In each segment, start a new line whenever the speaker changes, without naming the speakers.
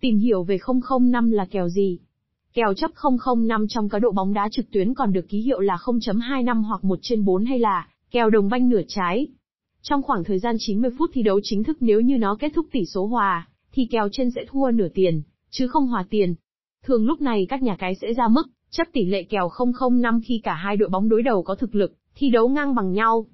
Tìm hiểu về 005 là kèo gì? Kèo chấp 005 trong cá độ bóng đá trực tuyến còn được ký hiệu là 0.25 hoặc 1 trên 4 hay là kèo đồng banh nửa trái. Trong khoảng thời gian 90 phút thi đấu chính thức nếu như nó kết thúc tỷ số hòa, thì kèo trên sẽ thua nửa tiền, chứ không hòa tiền. Thường lúc này các nhà cái sẽ ra mức, chấp tỷ lệ kèo 005 khi cả hai đội bóng đối đầu có thực lực, thi đấu ngang bằng nhau.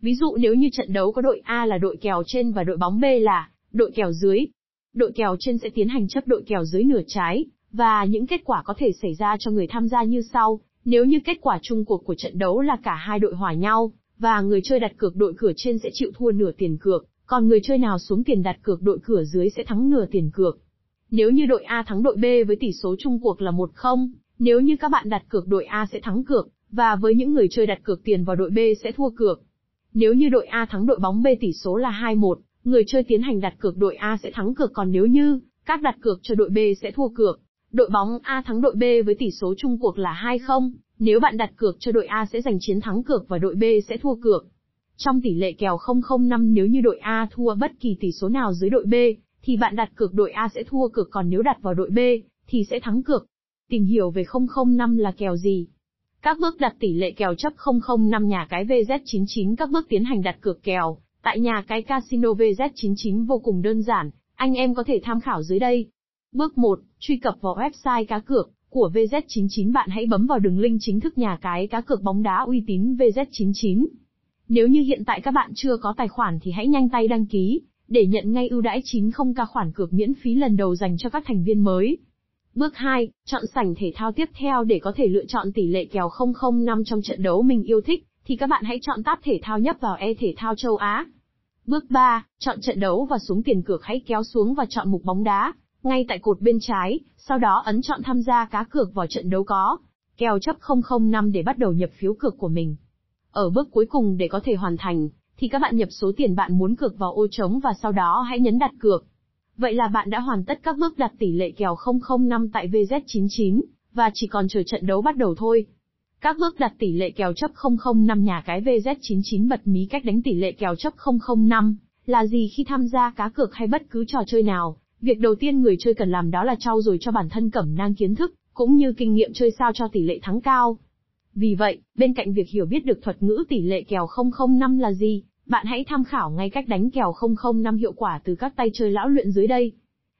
Ví dụ nếu như trận đấu có đội A là đội kèo trên và đội bóng B là đội kèo dưới. Đội kèo trên sẽ tiến hành chấp đội kèo dưới nửa trái, và những kết quả có thể xảy ra cho người tham gia như sau. Nếu như kết quả chung cuộc của trận đấu là cả hai đội hòa nhau, và người chơi đặt cược đội cửa trên sẽ chịu thua nửa tiền cược, còn người chơi nào xuống tiền đặt cược đội cửa dưới sẽ thắng nửa tiền cược. Nếu như đội A thắng đội B với tỷ số chung cuộc là 1-0, nếu như các bạn đặt cược đội A sẽ thắng cược, và với những người chơi đặt cược tiền vào đội B sẽ thua cược. Nếu như đội A thắng đội bóng B tỷ số là 2-1, người chơi tiến hành đặt cược đội A sẽ thắng cược còn nếu như các đặt cược cho đội B sẽ thua cược. Đội bóng A thắng đội B với tỷ số chung cuộc là 2-0, nếu bạn đặt cược cho đội A sẽ giành chiến thắng cược và đội B sẽ thua cược. Trong tỷ lệ kèo 005 nếu như đội A thua bất kỳ tỷ số nào dưới đội B, thì bạn đặt cược đội A sẽ thua cược còn nếu đặt vào đội B, thì sẽ thắng cược. Tìm hiểu về 005 là kèo gì? Các bước đặt tỷ lệ kèo chấp 005 nhà cái VZ99 Các bước tiến hành đặt cược kèo, tại nhà cái casino VZ99 vô cùng đơn giản, anh em có thể tham khảo dưới đây. Bước 1, truy cập vào website cá cược của VZ99 bạn hãy bấm vào đường link chính thức nhà cái cá cược bóng đá uy tín VZ99. Nếu như hiện tại các bạn chưa có tài khoản thì hãy nhanh tay đăng ký, để nhận ngay ưu đãi 90k khoản cược miễn phí lần đầu dành cho các thành viên mới. Bước 2, chọn sảnh thể thao tiếp theo để có thể lựa chọn tỷ lệ kèo 005 trong trận đấu mình yêu thích, thì các bạn hãy chọn tab thể thao nhấp vào e thể thao châu Á. Bước 3, chọn trận đấu và xuống tiền cược hãy kéo xuống và chọn mục bóng đá, ngay tại cột bên trái, sau đó ấn chọn tham gia cá cược vào trận đấu có kèo chấp 005 để bắt đầu nhập phiếu cược của mình. Ở bước cuối cùng để có thể hoàn thành, thì các bạn nhập số tiền bạn muốn cược vào ô trống và sau đó hãy nhấn đặt cược. Vậy là bạn đã hoàn tất các bước đặt tỷ lệ kèo 005 tại VZ99, và chỉ còn chờ trận đấu bắt đầu thôi. Các bước đặt tỷ lệ kèo chấp 005 nhà cái VZ99 bật mí cách đánh tỷ lệ kèo chấp 005 là gì khi tham gia cá cược hay bất cứ trò chơi nào. Việc đầu tiên người chơi cần làm đó là trau dồi cho bản thân cẩm nang kiến thức, cũng như kinh nghiệm chơi sao cho tỷ lệ thắng cao. Vì vậy, bên cạnh việc hiểu biết được thuật ngữ tỷ lệ kèo 005 là gì, bạn hãy tham khảo ngay cách đánh kèo 005 hiệu quả từ các tay chơi lão luyện dưới đây.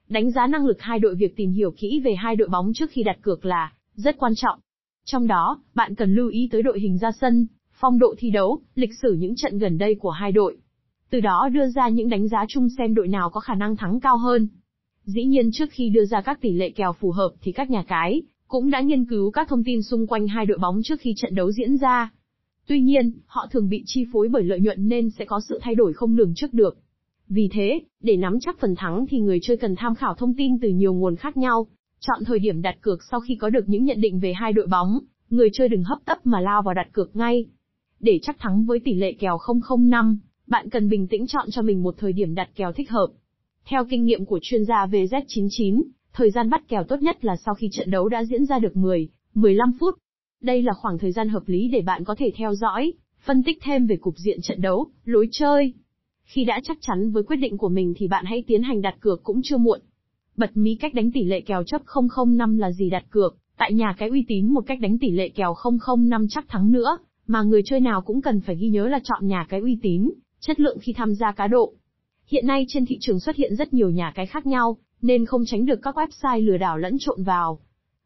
Đánh giá năng lực hai đội việc tìm hiểu kỹ về hai đội bóng trước khi đặt cược là rất quan trọng. Trong đó, bạn cần lưu ý tới đội hình ra sân, phong độ thi đấu, lịch sử những trận gần đây của hai đội. Từ đó đưa ra những đánh giá chung xem đội nào có khả năng thắng cao hơn. Dĩ nhiên trước khi đưa ra các tỷ lệ kèo phù hợp thì các nhà cái cũng đã nghiên cứu các thông tin xung quanh hai đội bóng trước khi trận đấu diễn ra. Tuy nhiên, họ thường bị chi phối bởi lợi nhuận nên sẽ có sự thay đổi không lường trước được. Vì thế, để nắm chắc phần thắng thì người chơi cần tham khảo thông tin từ nhiều nguồn khác nhau, chọn thời điểm đặt cược sau khi có được những nhận định về hai đội bóng, người chơi đừng hấp tấp mà lao vào đặt cược ngay. Để chắc thắng với tỷ lệ kèo 005, bạn cần bình tĩnh chọn cho mình một thời điểm đặt kèo thích hợp. Theo kinh nghiệm của chuyên gia VZ99, thời gian bắt kèo tốt nhất là sau khi trận đấu đã diễn ra được 10, 15 phút. Đây là khoảng thời gian hợp lý để bạn có thể theo dõi, phân tích thêm về cục diện trận đấu, lối chơi. Khi đã chắc chắn với quyết định của mình thì bạn hãy tiến hành đặt cược cũng chưa muộn. Bật mí cách đánh tỷ lệ kèo chấp 005 là gì đặt cược, tại nhà cái uy tín một cách đánh tỷ lệ kèo 005 chắc thắng nữa, mà người chơi nào cũng cần phải ghi nhớ là chọn nhà cái uy tín, chất lượng khi tham gia cá độ. Hiện nay trên thị trường xuất hiện rất nhiều nhà cái khác nhau, nên không tránh được các website lừa đảo lẫn trộn vào.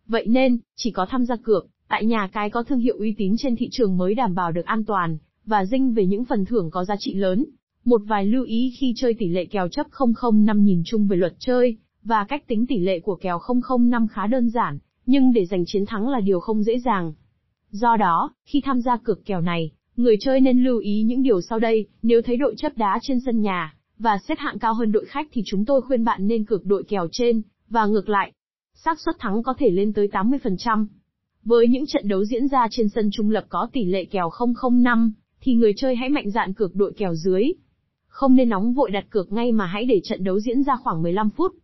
Vậy nên, chỉ có tham gia cược, tại nhà cái có thương hiệu uy tín trên thị trường mới đảm bảo được an toàn, và dinh về những phần thưởng có giá trị lớn. Một vài lưu ý khi chơi tỷ lệ kèo chấp 005 nhìn chung về luật chơi, và cách tính tỷ lệ của kèo 005 khá đơn giản, nhưng để giành chiến thắng là điều không dễ dàng. Do đó, khi tham gia cược kèo này, người chơi nên lưu ý những điều sau đây, nếu thấy đội chấp đá trên sân nhà, và xếp hạng cao hơn đội khách thì chúng tôi khuyên bạn nên cược đội kèo trên, và ngược lại. xác suất thắng có thể lên tới 80%. Với những trận đấu diễn ra trên sân trung lập có tỷ lệ kèo 005, thì người chơi hãy mạnh dạn cược đội kèo dưới. Không nên nóng vội đặt cược ngay mà hãy để trận đấu diễn ra khoảng 15 phút.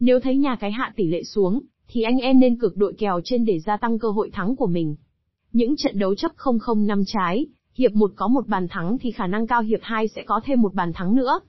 Nếu thấy nhà cái hạ tỷ lệ xuống, thì anh em nên cược đội kèo trên để gia tăng cơ hội thắng của mình. Những trận đấu chấp 005 trái, hiệp 1 có một bàn thắng thì khả năng cao hiệp 2 sẽ có thêm một bàn thắng nữa.